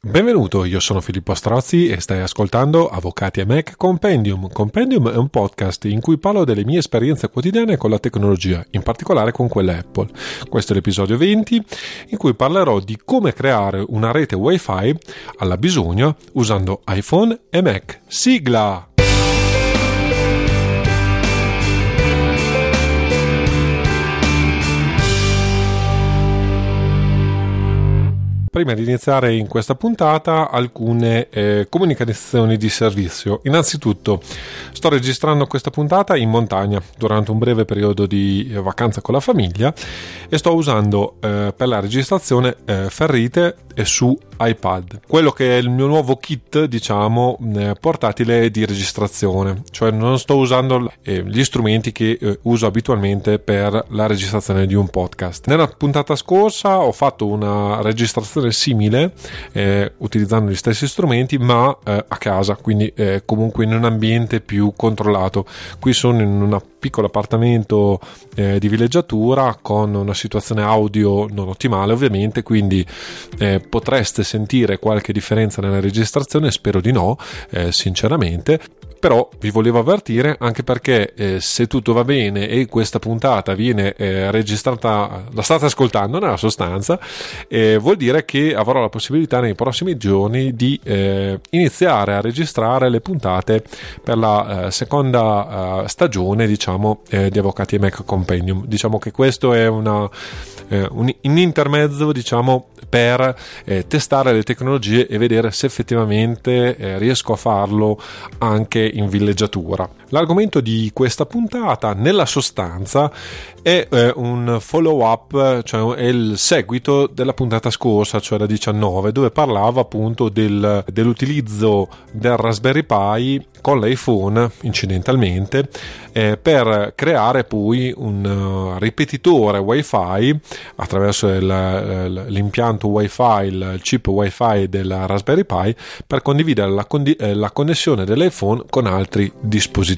Benvenuto, io sono Filippo Strozzi e stai ascoltando Avvocati e Mac Compendium. Compendium è un podcast in cui parlo delle mie esperienze quotidiane con la tecnologia, in particolare con quella Apple. Questo è l'episodio 20 in cui parlerò di come creare una rete Wi-Fi alla bisogno usando iPhone e Mac. Sigla! Prima di iniziare in questa puntata alcune eh, comunicazioni di servizio. Innanzitutto sto registrando questa puntata in montagna durante un breve periodo di eh, vacanza con la famiglia e sto usando eh, per la registrazione eh, ferrite su iPad, quello che è il mio nuovo kit, diciamo, eh, portatile di registrazione, cioè non sto usando eh, gli strumenti che uso abitualmente per la registrazione di un podcast. Nella puntata scorsa ho fatto una registrazione simile eh, utilizzando gli stessi strumenti, ma eh, a casa, quindi eh, comunque in un ambiente più controllato. Qui sono in un piccolo appartamento di villeggiatura con una situazione audio non ottimale, ovviamente, quindi potreste sentire qualche differenza nella registrazione, spero di no, eh, sinceramente, però vi volevo avvertire anche perché eh, se tutto va bene e questa puntata viene eh, registrata, la state ascoltando nella sostanza, eh, vuol dire che avrò la possibilità nei prossimi giorni di eh, iniziare a registrare le puntate per la eh, seconda eh, stagione diciamo di Avvocati e Mac Compendium. Diciamo che questo è una, un, un intermezzo diciamo per testare le tecnologie e vedere se effettivamente riesco a farlo anche in villeggiatura. L'argomento di questa puntata, nella sostanza, è eh, un follow up, cioè è il seguito della puntata scorsa, cioè la 19, dove parlava appunto del, dell'utilizzo del Raspberry Pi con l'iPhone incidentalmente eh, per creare poi un uh, ripetitore wifi attraverso il, l'impianto wifi il chip wifi del Raspberry Pi per condividere la, condi- eh, la connessione dell'iPhone con altri dispositivi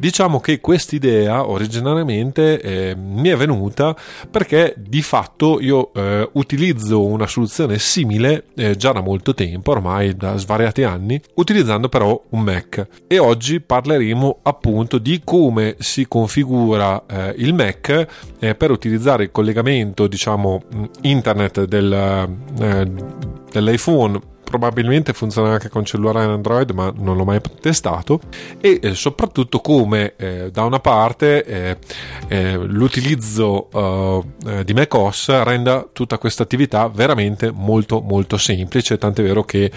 Diciamo che quest'idea originariamente eh, mi è venuta perché di fatto io eh, utilizzo una soluzione simile eh, già da molto tempo, ormai da svariati anni, utilizzando però un Mac. E oggi parleremo appunto di come si configura eh, il Mac eh, per utilizzare il collegamento, diciamo, internet del, eh, dell'iPhone probabilmente funziona anche con cellulare Android ma non l'ho mai testato. E eh, soprattutto come eh, da una parte eh, eh l'utilizzo eh, di macOS renda tutta questa attività veramente molto molto semplice tant'è vero che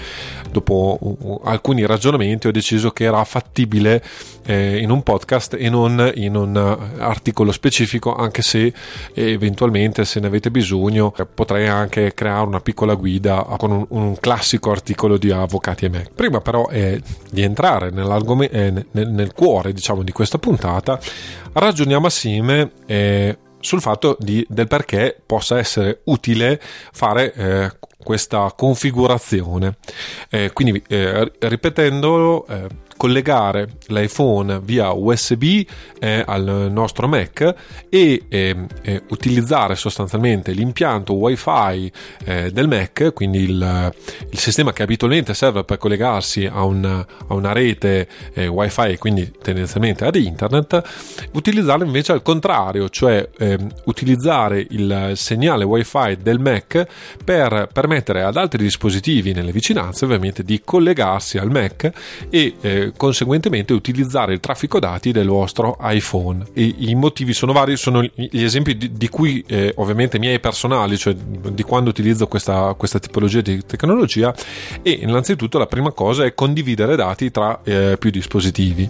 dopo uh, alcuni ragionamenti ho deciso che era fattibile eh, in un podcast e non in un articolo specifico anche se eventualmente se ne avete bisogno potrei anche creare una piccola guida con un, un classico articolo di Avvocati e me. Prima però eh, di entrare eh, nel, nel, cuore diciamo, di questa puntata, ragioniamo assieme eh, sul fatto di, del perché possa essere utile fare eh, questa configurazione. Eh, quindi eh, ripetendolo, eh, collegare l'iPhone via USB eh, al nostro Mac e eh, eh, utilizzare sostanzialmente l'impianto WiFi eh, del Mac, quindi il, il, sistema che abitualmente serve per collegarsi a, un, a una rete WiFi, quindi tendenzialmente ad internet, utilizzarlo invece al contrario, cioè ehm, utilizzare il segnale WiFi del Mac per permettere ad altri dispositivi nelle vicinanze ovviamente di collegarsi al Mac e eh, conseguentemente utilizzare il traffico dati del vostro iPhone. E I motivi sono vari, sono gli esempi di, di cui eh, ovviamente miei personali, cioè di quando utilizzo questa, questa, tipologia di tecnologia e innanzitutto la prima cosa è condividere dati tra eh, più dispositivi,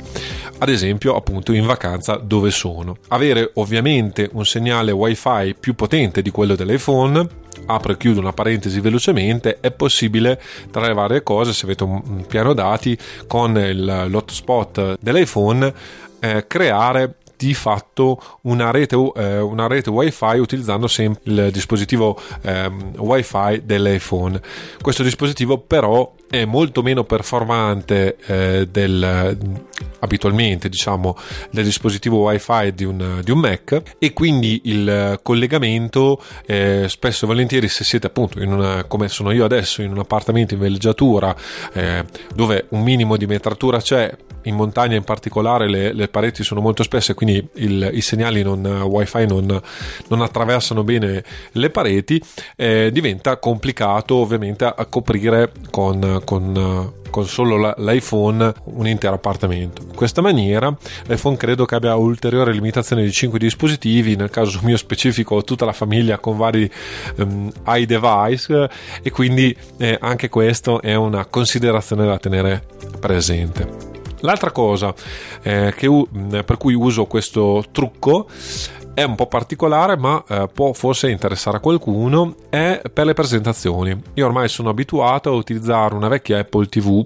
ad esempio appunto in vacanza dove sono. Avere ovviamente un segnale wifi più potente di quello dell'iPhone apro e chiudo una parentesi velocemente, è possibile tra le varie cose, se avete un piano dati con l'hotspot dell'iPhone, eh, creare di fatto una rete, eh, una rete wifi utilizzando sempre il dispositivo eh, wifi dell'iPhone. Questo dispositivo però è molto meno performante eh, del abitualmente diciamo del dispositivo wifi di un, di un Mac. E quindi il collegamento eh, spesso e volentieri se siete appunto in una, come sono io adesso in un appartamento in villeggiatura eh, dove un minimo di metratura c'è in montagna in particolare le, le pareti sono molto spesse quindi il, i segnali non, wifi non, non, attraversano bene le pareti eh, diventa complicato ovviamente a coprire con, con con solo l'iPhone un intero appartamento. In questa maniera l'iPhone credo che abbia ulteriore limitazione di 5 dispositivi, nel caso mio specifico tutta la famiglia con vari um, iDevice e quindi eh, anche questo è una considerazione da tenere presente. L'altra cosa eh, che, per cui uso questo trucco è un po' particolare ma eh, può forse interessare a qualcuno è per le presentazioni io ormai sono abituato a utilizzare una vecchia Apple TV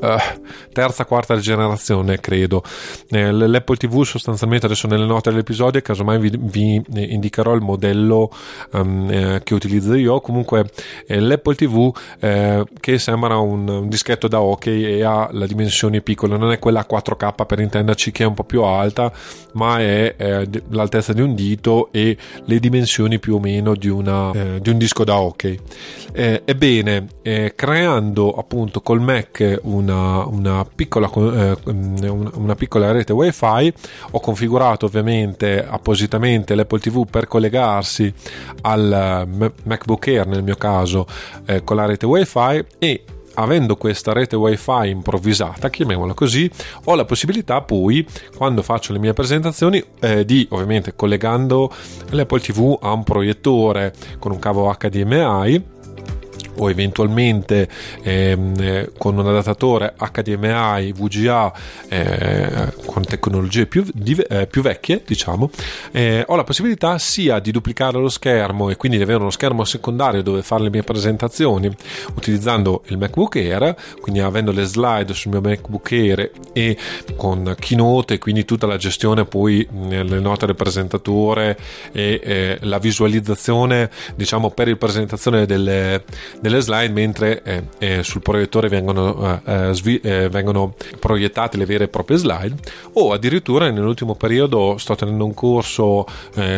uh, terza, quarta generazione, credo. Eh, L'Apple TV sostanzialmente adesso nelle note dell'episodio, casomai vi, vi indicherò il modello um, eh, che utilizzo io. Comunque eh, l'Apple TV eh, che sembra un, un, dischetto da hockey e ha la dimensione piccola, non è quella 4K per intenderci che è un po' più alta, ma è l'altezza di un dito e le dimensioni più o meno di, una, eh, di un disco da hockey. ebbene, creando appunto col Mac un una, una, piccola, eh, una, piccola, rete wifi ho configurato ovviamente appositamente l'Apple TV per collegarsi al eh, MacBook Air nel mio caso eh, con la rete wifi e avendo questa rete wifi improvvisata, chiamiamola così, ho la possibilità poi, quando faccio le mie presentazioni, eh, di ovviamente collegando l'Apple TV a un proiettore con un cavo HDMI o eventualmente ehm, eh, con un adattatore HDMI VGA eh, con tecnologie più, di, eh, più vecchie diciamo eh, ho la possibilità sia di duplicare lo schermo e quindi di avere uno schermo secondario dove fare le mie presentazioni utilizzando il MacBook Air quindi avendo le slide sul mio MacBook Air e con Keynote e quindi tutta la gestione poi nelle note del presentatore e eh, la visualizzazione diciamo per il presentazione delle, delle delle slide mentre eh, eh, sul proiettore vengono, eh, eh svi- eh, vengono, proiettate le vere e proprie slide o addirittura nell'ultimo periodo sto tenendo un corso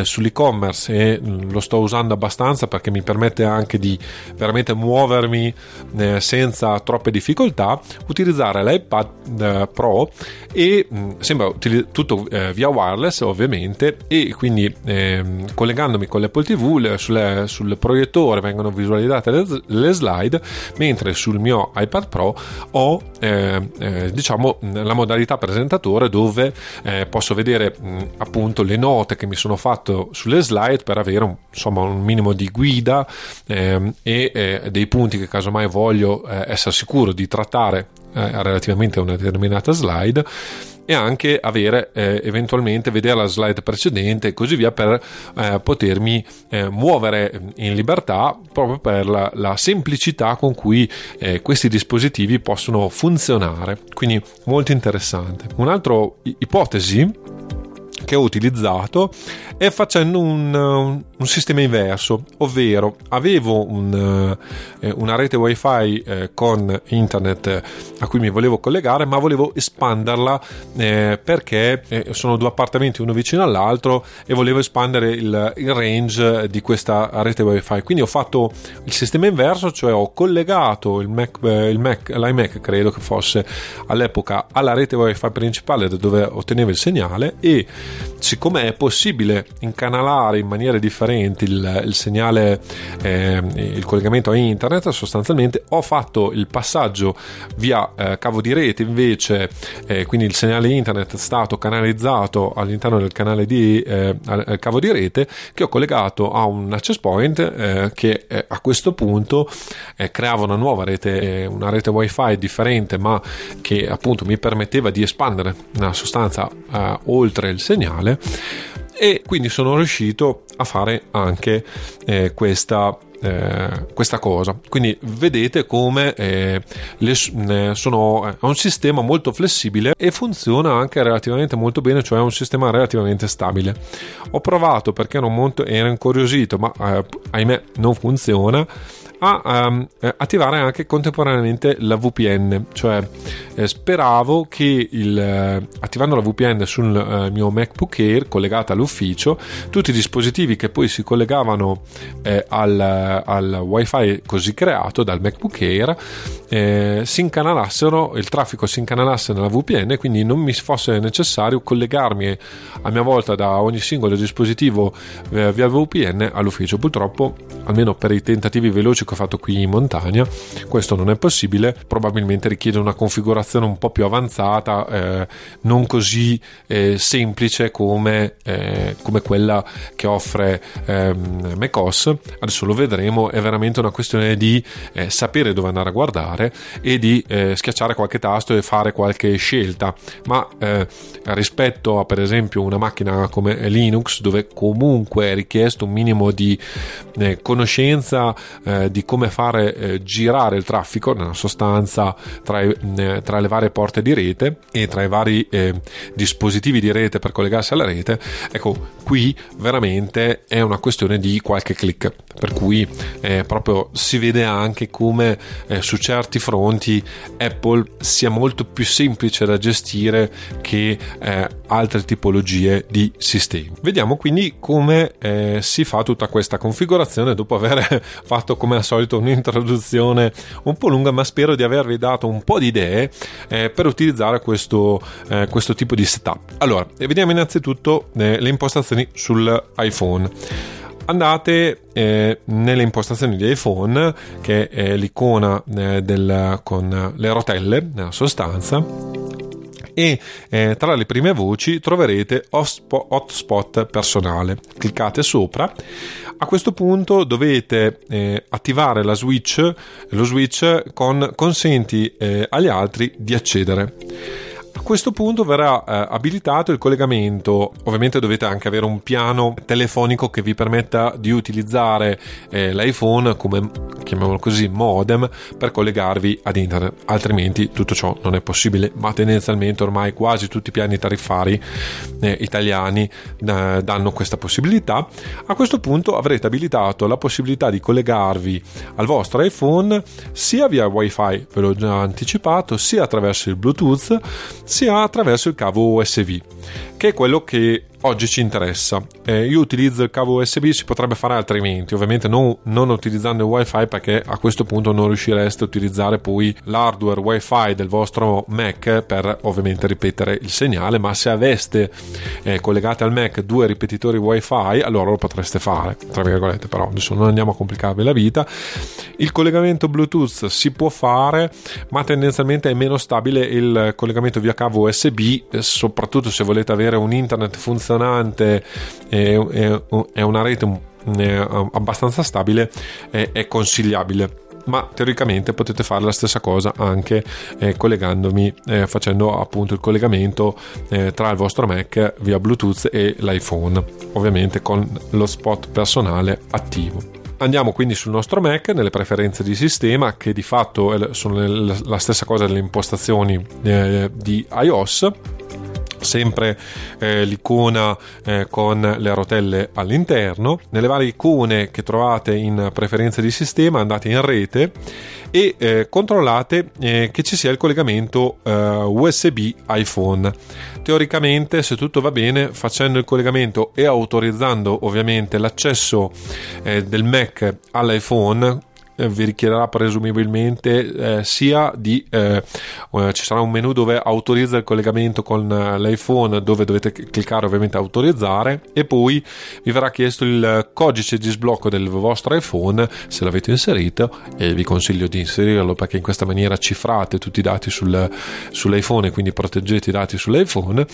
sull'e-commerce e mm, lo sto usando abbastanza perché mi permette anche di veramente muovermi senza troppe difficoltà utilizzare l'iPad Pro e mh, mm, sembra utili- tutto via wireless ovviamente e quindi ehm, collegandomi con l'Apple TV le, sulle, sul proiettore vengono visualizzate le, le slide, mentre sul mio iPad Pro ho eh, eh, diciamo la modalità presentatore dove eh, posso vedere mh, appunto le note che mi sono fatto sulle slide per avere un, insomma un minimo di guida ehm, e eh, dei punti che casomai voglio eh, essere sicuro di trattare eh, relativamente a una determinata slide e anche avere eh, eventualmente vedere la slide precedente e così via per eh, potermi eh, muovere in libertà proprio per la, la semplicità con cui eh, questi dispositivi possono funzionare. Quindi molto interessante. Un'altra ipotesi che ho utilizzato è facendo un, un sistema inverso, ovvero avevo un, eh, una rete wifi eh, con internet a cui mi volevo collegare, ma volevo espanderla eh, perché eh, sono due appartamenti uno vicino all'altro e volevo espandere il, il range di questa rete wifi. Quindi ho fatto il sistema inverso, cioè ho collegato il Mac, eh, il Mac l'iMac credo che fosse all'epoca alla rete wifi principale da dove ottenevo il segnale e siccome è possibile incanalare in maniere differenti il, il segnale, eh, il collegamento a internet, sostanzialmente ho fatto il passaggio via eh, cavo di rete invece, eh, quindi il segnale internet è stato canalizzato all'interno del canale di eh, al cavo di rete che ho collegato a un access point eh, che eh, a questo punto creava una nuova rete, una rete wifi differente ma che appunto mi permetteva di espandere una sostanza oltre il segnale e quindi sono riuscito a fare anche eh, questa eh, questa cosa. Quindi vedete come eh, le, sono, è un sistema molto flessibile e funziona anche relativamente molto bene, cioè è un sistema relativamente stabile. Ho provato perché ero, molto, ero incuriosito, ma eh, ahimè non funziona a um, attivare anche contemporaneamente la VPN, cioè eh, speravo che il, eh, attivando la VPN sul eh, mio MacBook Air collegata all'ufficio, tutti i dispositivi che poi si collegavano eh, al, al wifi così creato dal MacBook Air eh, si incanalassero, il traffico si incanalasse nella VPN, quindi non mi fosse necessario collegarmi a mia volta da ogni singolo dispositivo via VPN all'ufficio. Purtroppo, almeno per i tentativi veloci che ho fatto qui in montagna, questo non è possibile, probabilmente richiede una configurazione un po' più avanzata, eh, non così eh, semplice come, eh, come, quella che offre ehm, macOS. Adesso lo vedremo, è veramente una questione di eh, sapere dove andare a guardare e di eh, schiacciare qualche tasto e fare qualche scelta, ma eh, rispetto a per esempio una macchina come Linux dove comunque è richiesto un minimo di conoscenza di come fare girare il traffico, nella sostanza tra, tra le varie porte di rete e tra i vari eh, dispositivi di rete per collegarsi alla rete, ecco, qui veramente è una questione di qualche click, per cui eh, proprio si vede anche come eh, su certi fronti Apple sia molto più semplice da gestire che eh, altre tipologie di sistemi. Vediamo quindi come eh, si fa tutta questa configurazione dopo aver fatto come al solito un'introduzione un po' lunga, ma spero di avervi dato un po' di idee eh, per utilizzare questo, eh, questo tipo di setup. Allora, vediamo innanzitutto eh, le impostazioni sull'iPhone andate eh, nelle impostazioni di iPhone che è l'icona eh, del, con le rotelle nella sostanza e eh, tra le prime voci troverete hotspot personale. Cliccate sopra. A questo punto dovete eh, attivare la switch, lo switch con consenti eh, agli altri di accedere. A questo punto verrà eh, abilitato il collegamento, ovviamente dovete anche avere un piano telefonico che vi permetta di utilizzare eh, l'iPhone come, chiamiamolo così, modem per collegarvi ad internet, altrimenti tutto ciò non è possibile, ma tendenzialmente ormai quasi tutti i piani tariffari eh, italiani eh, danno questa possibilità. A questo punto avrete abilitato la possibilità di collegarvi al vostro iPhone sia via wifi, ve l'ho già anticipato, sia attraverso il Bluetooth sia attraverso il cavo USB, che è quello che oggi ci interessa. Eh, io utilizzo il cavo USB, si potrebbe fare altrimenti, ovviamente non, non, utilizzando il wifi perché a questo punto non riuscireste a utilizzare poi l'hardware wifi del vostro Mac per ovviamente ripetere il segnale, ma se aveste eh, collegate al Mac due ripetitori wifi allora lo potreste fare, tra virgolette però adesso non andiamo a complicarvi la vita. Il collegamento Bluetooth si può fare, ma tendenzialmente è meno stabile il collegamento via cavo USB, soprattutto se volete avere un internet funzionante funzionante e, è una rete abbastanza stabile è, è consigliabile. Ma teoricamente potete fare la stessa cosa anche eh, collegandomi eh, facendo appunto il collegamento eh, tra il vostro Mac via Bluetooth e l'iPhone ovviamente con lo spot personale attivo. Andiamo quindi sul nostro Mac nelle preferenze di sistema che di fatto sono la stessa cosa delle impostazioni eh, di iOS sempre eh, l'icona eh, con le rotelle all'interno. Nelle varie icone che trovate in preferenze di sistema andate in rete e eh, controllate eh, che ci sia il collegamento eh, USB iPhone. Teoricamente, se tutto va bene, facendo il collegamento e autorizzando ovviamente l'accesso eh, del Mac all'iPhone vi richiederà presumibilmente eh, sia di eh, eh, ci sarà un menu dove autorizza il collegamento con eh, l'iPhone dove dovete cliccare ovviamente autorizzare e poi vi verrà chiesto il codice di sblocco del vostro iPhone se l'avete inserito e vi consiglio di inserirlo perché in questa maniera cifrate tutti i dati sul, sull'iPhone e quindi proteggete i dati sull'iPhone.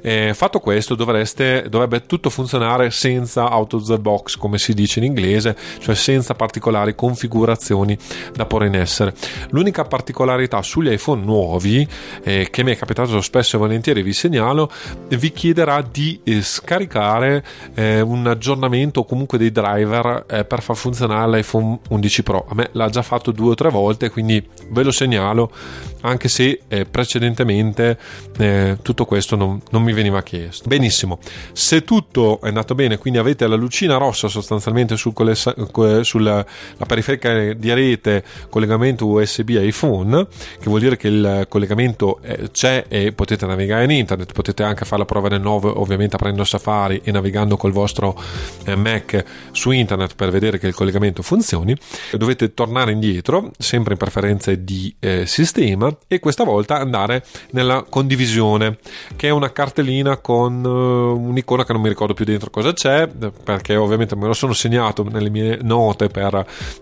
Eh, fatto questo dovreste, dovrebbe tutto funzionare senza out of the box come si dice in inglese cioè senza particolari configurazioni configurazioni da porre in essere. L'unica particolarità sugli iPhone nuovi, eh, che mi è capitato spesso e volentieri, vi segnalo, vi chiederà di eh, scaricare eh, un aggiornamento o comunque dei driver eh, per far funzionare l'iPhone 11 Pro. A me l'ha già fatto due o tre volte, quindi ve lo segnalo, anche se eh, precedentemente eh, tutto questo non, non mi veniva chiesto. Benissimo, se tutto è andato bene, quindi avete la lucina rossa sostanzialmente sul, sulla periferica connessione di rete, collegamento USB iPhone, che vuol dire che il collegamento eh, c'è e potete navigare in internet, potete anche fare la prova del nuovo, ovviamente aprendo Safari e navigando col vostro eh, Mac su internet per vedere che il collegamento funzioni. Dovete tornare indietro, sempre in preferenze di eh, sistema, e questa volta andare nella condivisione, che è una cartellina con uh, un'icona che non mi ricordo più dentro cosa c'è, perché ovviamente me lo sono segnato nelle mie note per,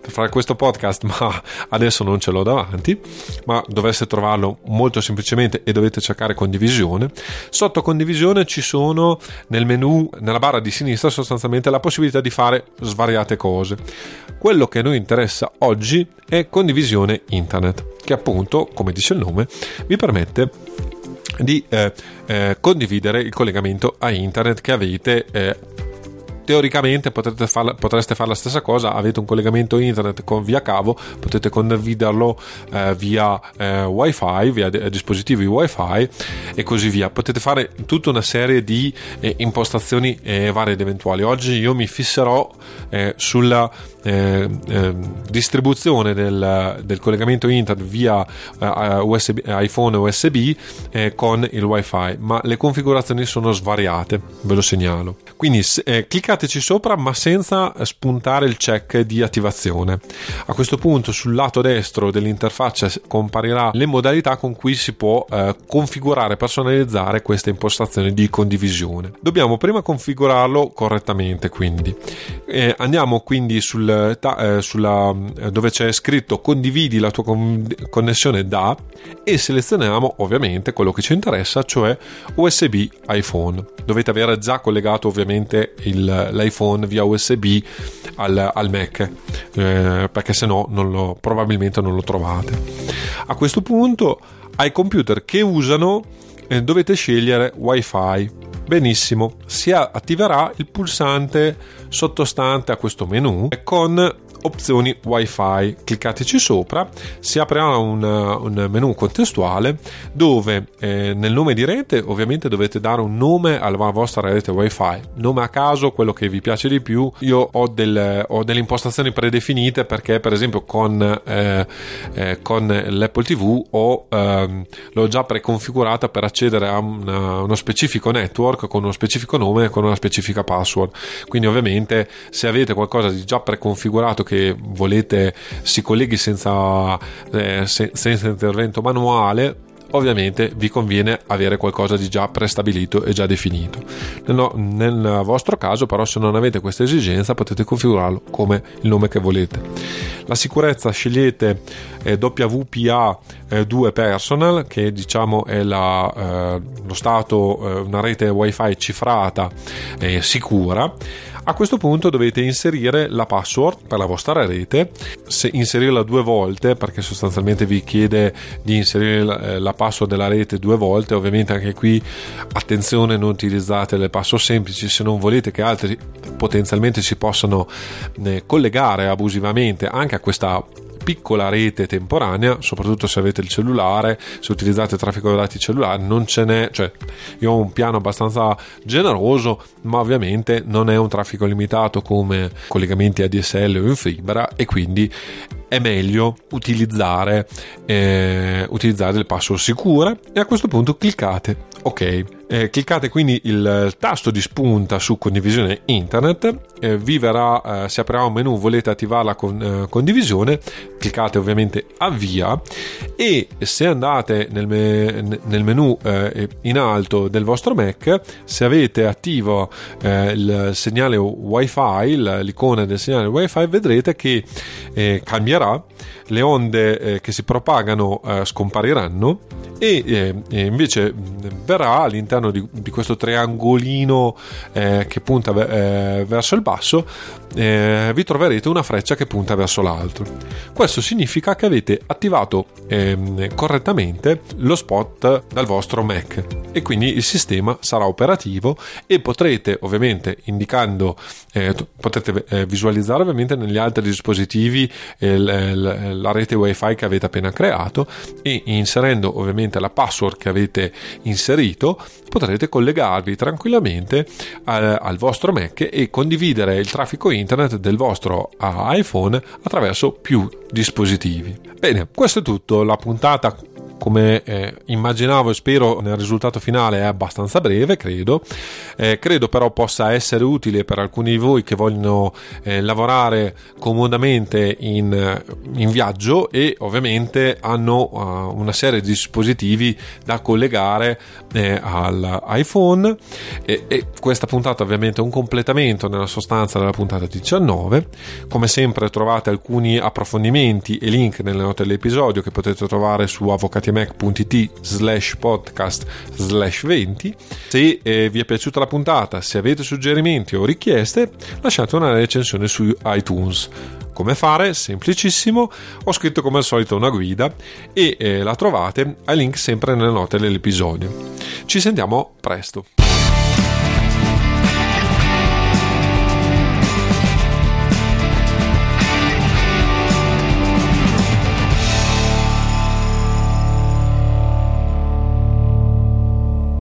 per fare questo podcast, ma adesso non ce l'ho davanti. Ma dovreste trovarlo molto semplicemente e dovete cercare condivisione. Sotto condivisione ci sono nel menu, nella barra di sinistra, sostanzialmente la possibilità di fare svariate cose. Quello che a noi interessa oggi è condivisione internet, che appunto, come dice il nome, vi permette di eh, eh, condividere il collegamento a internet che avete eh, teoricamente farla, potreste fare la stessa cosa, avete un collegamento internet con, via cavo, potete condividerlo eh, via eh, wifi, via de- dispositivi wifi e così via. Potete fare tutta una serie di eh, impostazioni eh, varie ed eventuali. Oggi io mi fisserò eh, sulla eh, eh, distribuzione del, del, collegamento internet via eh, USB, iPhone USB eh, con il wifi ma le configurazioni sono svariate ve lo segnalo. Quindi eh, cliccateci sopra ma senza spuntare il check di attivazione. A questo punto sul lato destro dell'interfaccia comparirà le modalità con cui si può configurare personalizzare queste impostazioni di condivisione. Dobbiamo prima configurarlo correttamente quindi. Andiamo quindi sul ta- eh, sulla, eh, dove c'è scritto condividi la tua con- connessione da e selezioniamo ovviamente quello che ci interessa, cioè USB iPhone. Dovete avere già collegato ovviamente il, l'iPhone via USB al, al Mac, eh, perché se no non lo, probabilmente non lo trovate. A questo punto ai computer che usano eh, dovete scegliere WiFi Benissimo, si attiverà il pulsante sottostante a questo menu con opzioni wifi. Cliccateci sopra si aprirà un, un menu contestuale dove eh, nel nome di rete ovviamente dovete dare un nome alla vostra rete wifi. Nome a caso quello che vi piace di più. Io ho, del, ho delle impostazioni predefinite perché per esempio con, eh, eh, con l'Apple TV ho, ehm, l'ho già preconfigurata per accedere a una, uno specifico network con uno specifico nome e con una specifica password. Quindi ovviamente se avete qualcosa di già preconfigurato che volete si colleghi senza, eh, se, senza intervento manuale ovviamente vi conviene avere qualcosa di già prestabilito e già definito. Nel, nel, vostro caso, però, se non avete questa esigenza, potete configurarlo come il nome che volete. La sicurezza scegliete eh, WPA eh, 2 Personal, che diciamo è la, eh, lo stato, eh, una rete wifi cifrata e sicura a questo punto dovete inserire la password per la vostra rete, se inserirla due volte perché sostanzialmente vi chiede di inserire la, eh, la password della rete due volte, ovviamente anche qui attenzione non utilizzate le password semplici. Se non volete che altri potenzialmente si possano eh, collegare abusivamente anche a questa piccola rete temporanea, soprattutto se avete il cellulare, se utilizzate traffico dati cellulare, non ce n'è, cioè io ho un piano abbastanza generoso, ma ovviamente non è un traffico limitato come collegamenti ADSL o in fibra e quindi è meglio utilizzare, eh, utilizzare delle password sicure e a questo punto cliccate ok eh, cliccate quindi il tasto di spunta su condivisione internet eh, vi verrà eh, si aprirà un menu volete attivare la con, eh, condivisione cliccate ovviamente avvia e se andate nel, me, nel menu eh, in alto del vostro Mac se avete attivo eh, il segnale wifi l'icona del segnale wifi vedrete che cambierà le onde che si propagano scompariranno e, eh, e invece verrà all'interno di, di questo triangolino eh, che punta eh, verso il basso eh, vi troverete una freccia che punta verso l'alto. Questo significa che avete attivato ehm, correttamente lo spot dal vostro Mac e quindi il sistema sarà operativo e potrete ovviamente indicando eh, potete eh, visualizzare ovviamente negli altri dispositivi la rete wifi che avete appena creato e inserendo ovviamente la password che avete inserito, potrete collegarvi tranquillamente al, al vostro Mac e condividere il traffico internet del vostro iPhone attraverso più dispositivi. Bene, questo è tutto, la puntata come eh, immaginavo e spero nel risultato finale è abbastanza breve, credo. Eh, credo però possa essere utile per alcuni di voi che vogliono eh, lavorare comodamente in, eh, in, viaggio e ovviamente hanno uh, una serie di dispositivi da collegare eh, all'iPhone e, e questa puntata ovviamente è un completamento nella sostanza della puntata 19. Come sempre trovate alcuni approfondimenti e link nelle note dell'episodio che potete trovare su avvocati mac.it slash podcast slash 20 se eh, vi è piaciuta la puntata se avete suggerimenti o richieste lasciate una recensione su iTunes come fare? Semplicissimo, ho scritto come al solito una guida e eh, la trovate ai link sempre nelle note dell'episodio. Ci sentiamo presto.